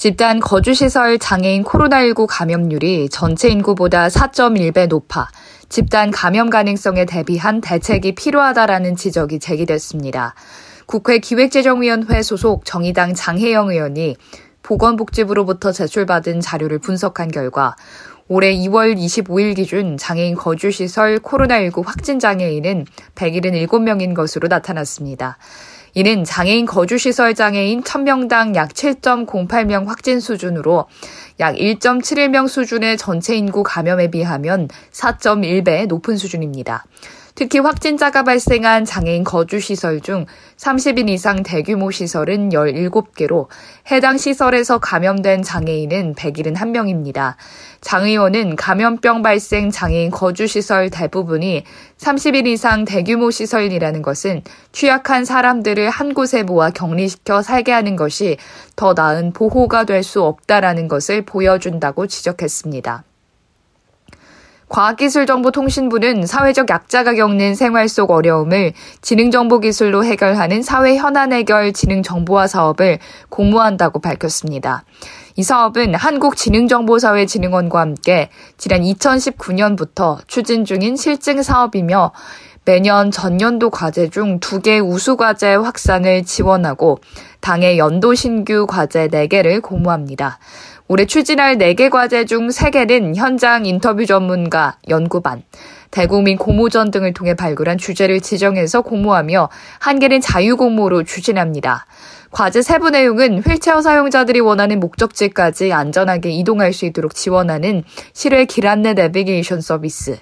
집단 거주시설 장애인 코로나19 감염률이 전체 인구보다 4.1배 높아 집단 감염 가능성에 대비한 대책이 필요하다라는 지적이 제기됐습니다. 국회 기획재정위원회 소속 정의당 장혜영 의원이 보건복지부로부터 제출받은 자료를 분석한 결과 올해 2월 25일 기준 장애인 거주시설 코로나19 확진 장애인은 177명인 것으로 나타났습니다. 이는 장애인 거주시설 장애인 1000명당 약 7.08명 확진 수준으로 약 1.71명 수준의 전체 인구 감염에 비하면 4.1배 높은 수준입니다. 특히 확진자가 발생한 장애인 거주시설 중 30인 이상 대규모 시설은 17개로 해당 시설에서 감염된 장애인은 171명입니다. 장 의원은 감염병 발생 장애인 거주시설 대부분이 30인 이상 대규모 시설이라는 것은 취약한 사람들을 한 곳에 모아 격리시켜 살게 하는 것이 더 나은 보호가 될 수 없다라는 것을 보여준다고 지적했습니다. 과학기술정보통신부는 사회적 약자가 겪는 생활 속 어려움을 지능정보기술로 해결하는 사회 현안 해결 지능정보화 사업을 공모한다고 밝혔습니다. 이 사업은 한국지능정보사회진흥원과 함께 지난 2019년부터 추진 중인 실증 사업이며 매년 전년도 과제 중 두 개 우수 과제 확산을 지원하고 당의 연도 신규 과제 4개를 공모합니다. 올해 추진할 4개 과제 중 3개는 현장 인터뷰 전문가, 연구반, 대국민 공모전 등을 통해 발굴한 주제를 지정해서 공모하며 한 개는 자유공모로 추진합니다. 과제 세부 내용은 휠체어 사용자들이 원하는 목적지까지 안전하게 이동할 수 있도록 지원하는 실외 길 안내 내비게이션 서비스,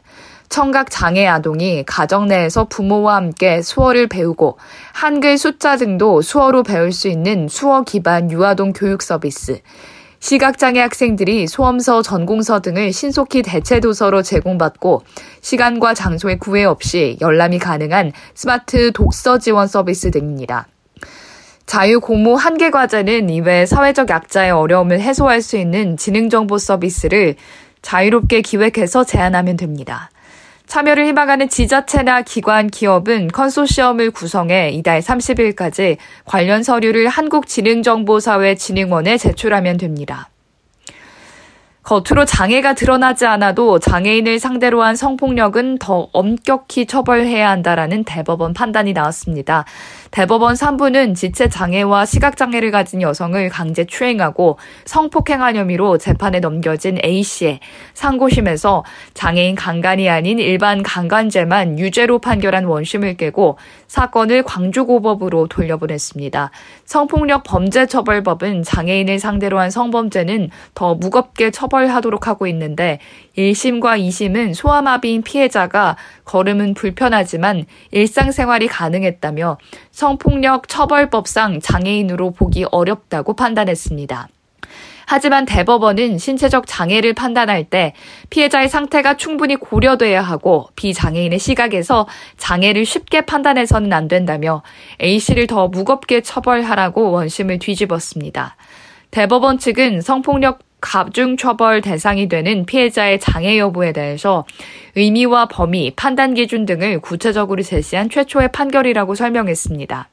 청각 장애 아동이 가정 내에서 부모와 함께 수어를 배우고 한글 숫자 등도 수어로 배울 수 있는 수어 기반 유아동 교육 서비스, 시각장애 학생들이 소험서, 전공서 등을 신속히 대체 도서로 제공받고 시간과 장소의 구애 없이 열람이 가능한 스마트 독서 지원 서비스 등입니다. 자유 공모 한개 과제는 이외 사회적 약자의 어려움을 해소할 수 있는 지능 정보 서비스를 자유롭게 기획해서 제안하면 됩니다. 참여를 희망하는 지자체나 기관, 기업은 컨소시엄을 구성해 이달 30일까지 관련 서류를 한국지능정보사회진흥원에 제출하면 됩니다. 겉으로 장애가 드러나지 않아도 장애인을 상대로 한 성폭력은 더 엄격히 처벌해야 한다라는 대법원 판단이 나왔습니다. 대법원 3부는 지체 장애와 시각 장애를 가진 여성을 강제 추행하고 성폭행한 혐의로 재판에 넘겨진 A씨의 상고심에서 장애인 강간이 아닌 일반 강간죄만 유죄로 판결한 원심을 깨고 사건을 광주고법으로 돌려보냈습니다. 성폭력 범죄처벌법은 장애인을 상대로 한 성범죄는 더 무겁게 처벌하도록 하고 있는데 1심과 2심은 소아마비인 피해자가 걸음은 불편하지만 일상생활이 가능했다며 성폭력 처벌법상 장애인으로 보기 어렵다고 판단했습니다. 하지만 대법원은 신체적 장애를 판단할 때 피해자의 상태가 충분히 고려돼야 하고 비장애인의 시각에서 장애를 쉽게 판단해서는 안 된다며 A씨를 더 무겁게 처벌하라고 원심을 뒤집었습니다. 대법원 측은 성폭력 가중처벌 대상이 되는 피해자의 장애 여부에 대해서 의미와 범위, 판단 기준 등을 구체적으로 제시한 최초의 판결이라고 설명했습니다.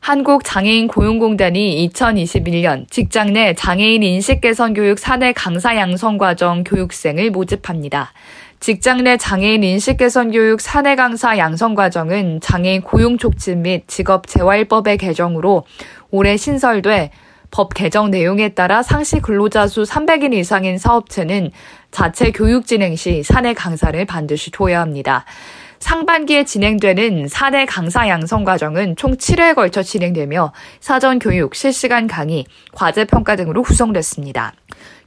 한국장애인 고용공단이 2021년 직장 내 장애인 인식 개선 교육 사내 강사 양성 과정 교육생을 모집합니다. 직장 내 장애인 인식 개선 교육 사내 강사 양성 과정은 장애인 고용 촉진 및 직업 재활법의 개정으로 올해 신설돼 법 개정 내용에 따라 상시 근로자 수 300인 이상인 사업체는 자체 교육 진행 시 사내 강사를 반드시 둬야 합니다. 상반기에 진행되는 사내 강사 양성 과정은 총 7회에 걸쳐 진행되며 사전 교육, 실시간 강의, 과제 평가 등으로 구성됐습니다.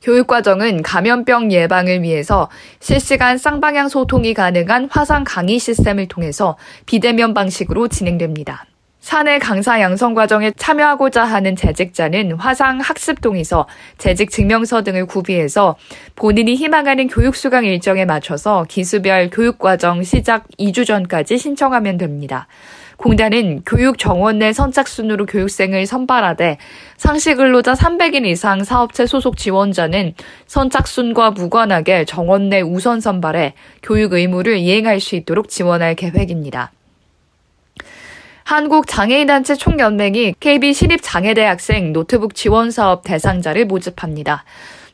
교육 과정은 감염병 예방을 위해서 실시간 쌍방향 소통이 가능한 화상 강의 시스템을 통해서 비대면 방식으로 진행됩니다. 사내 강사 양성 과정에 참여하고자 하는 재직자는 화상 학습동에서 재직 증명서 등을 구비해서 본인이 희망하는 교육 수강 일정에 맞춰서 기수별 교육 과정 시작 2주 전까지 신청하면 됩니다. 공단은 교육 정원 내 선착순으로 교육생을 선발하되 상시 근로자 300인 이상 사업체 소속 지원자는 선착순과 무관하게 정원 내 우선 선발해 교육 의무를 이행할 수 있도록 지원할 계획입니다. 한국장애인단체 총연맹이 KB 시립장애대학생 노트북 지원 사업 대상자를 모집합니다.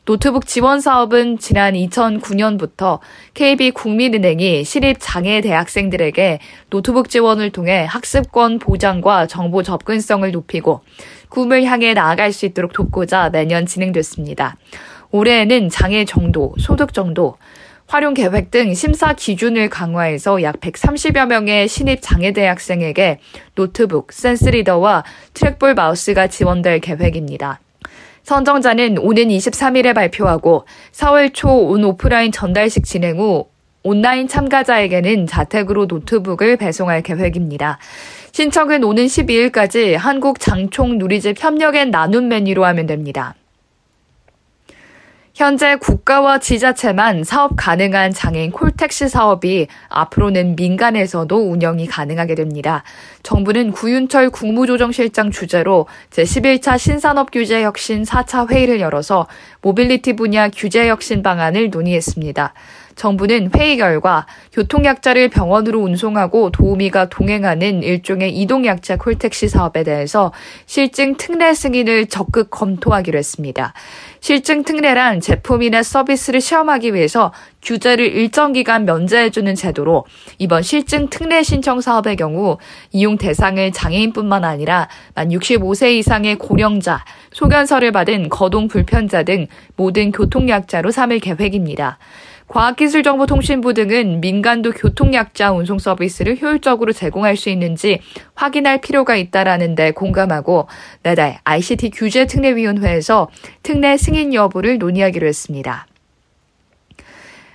노트북 지원 사업은 지난 2009년부터 KB 국민은행이 신입 장애 대학생들에게 노트북 지원을 통해 학습권 보장과 정보 접근성을 높이고 꿈을 향해 나아갈 수 있도록 돕고자 매년 진행됐습니다. 올해에는 장애 정도, 소득 정도, 활용 계획 등 심사 기준을 강화해서 약 130여 명의 신입 장애 대학생에게 노트북, 센스리더와 트랙볼 마우스가 지원될 계획입니다. 선정자는 오는 23일에 발표하고 4월 초 온 오프라인 전달식 진행 후 온라인 참가자에게는 자택으로 노트북을 배송할 계획입니다. 신청은 오는 12일까지 한국 장총 누리집 협력엔 나눔 메뉴로 하면 됩니다. 현재 국가와 지자체만 사업 가능한 장애인 콜택시 사업이 앞으로는 민간에서도 운영이 가능하게 됩니다. 정부는 구윤철 국무조정실장 주재로 제11차 신산업 규제 혁신 4차 회의를 열어서 모빌리티 분야 규제 혁신 방안을 논의했습니다. 정부는 회의 결과 교통약자를 병원으로 운송하고 도우미가 동행하는 일종의 이동약자 콜택시 사업에 대해서 실증 특례 승인을 적극 검토하기로 했습니다. 실증 특례란 제품이나 서비스를 시험하기 위해서 규제를 일정 기간 면제해주는 제도로 이번 실증 특례 신청 사업의 경우 이용 대상을 장애인뿐만 아니라 만 65세 이상의 고령자, 소견서를 받은 거동 불편자 등 모든 교통약자로 삼을 계획입니다. 과학기술정보통신부 등은 민간도 교통약자 운송 서비스를 효율적으로 제공할 수 있는지 확인할 필요가 있다라는 데 공감하고 내달 ICT 규제특례위원회에서 특례 승인 여부를 논의하기로 했습니다.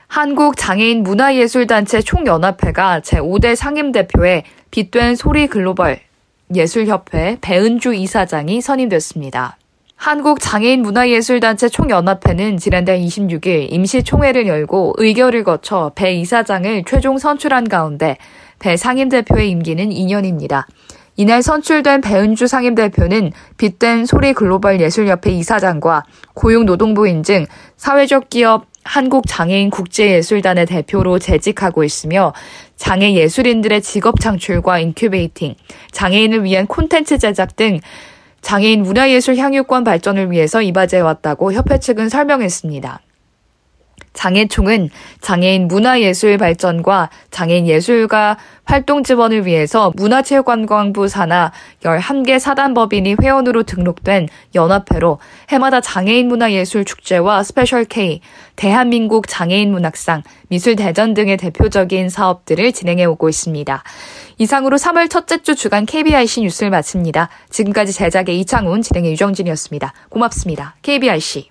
한국장애인 문화예술단체 총연합회가 제5대 상임대표에 빗된 소리 글로벌 예술협회 배은주 이사장이 선임됐습니다. 한국장애인 문화예술단체 총연합회는 지난달 26일 임시총회를 열고 의결을 거쳐 배 이사장을 최종 선출한 가운데 배 상임대표의 임기는 2년입니다. 이날 선출된 배은주 상임대표는 빗된 소리 글로벌 예술협회 이사장과 고용노동부 인증 사회적 기업 한국장애인 국제예술단의 대표로 재직하고 있으며 장애 예술인들의 직업 창출과 incubating, 장애인을 위한 콘텐츠 제작 등 장애인 문화예술 향유권 발전을 위해서 이바지해 왔다고 협회 측은 설명했습니다. 장예총은 장애인 문화예술 발전과 장애인 예술가 활동 지원을 위해서 문화체육관광부 산하 11개 사단법인이 회원으로 등록된 연합회로 해마다 장애인 문화예술 축제와 스페셜 K, 대한민국 장애인 문학상, 미술대전 등의 대표적인 사업들을 진행해 오고 있습니다. 이상으로 3월 첫째 주 주간 KBIC 뉴스를 마칩니다. 지금까지 제작의 이창훈, 진행의 유정진이었습니다. 고맙습니다. KBIC.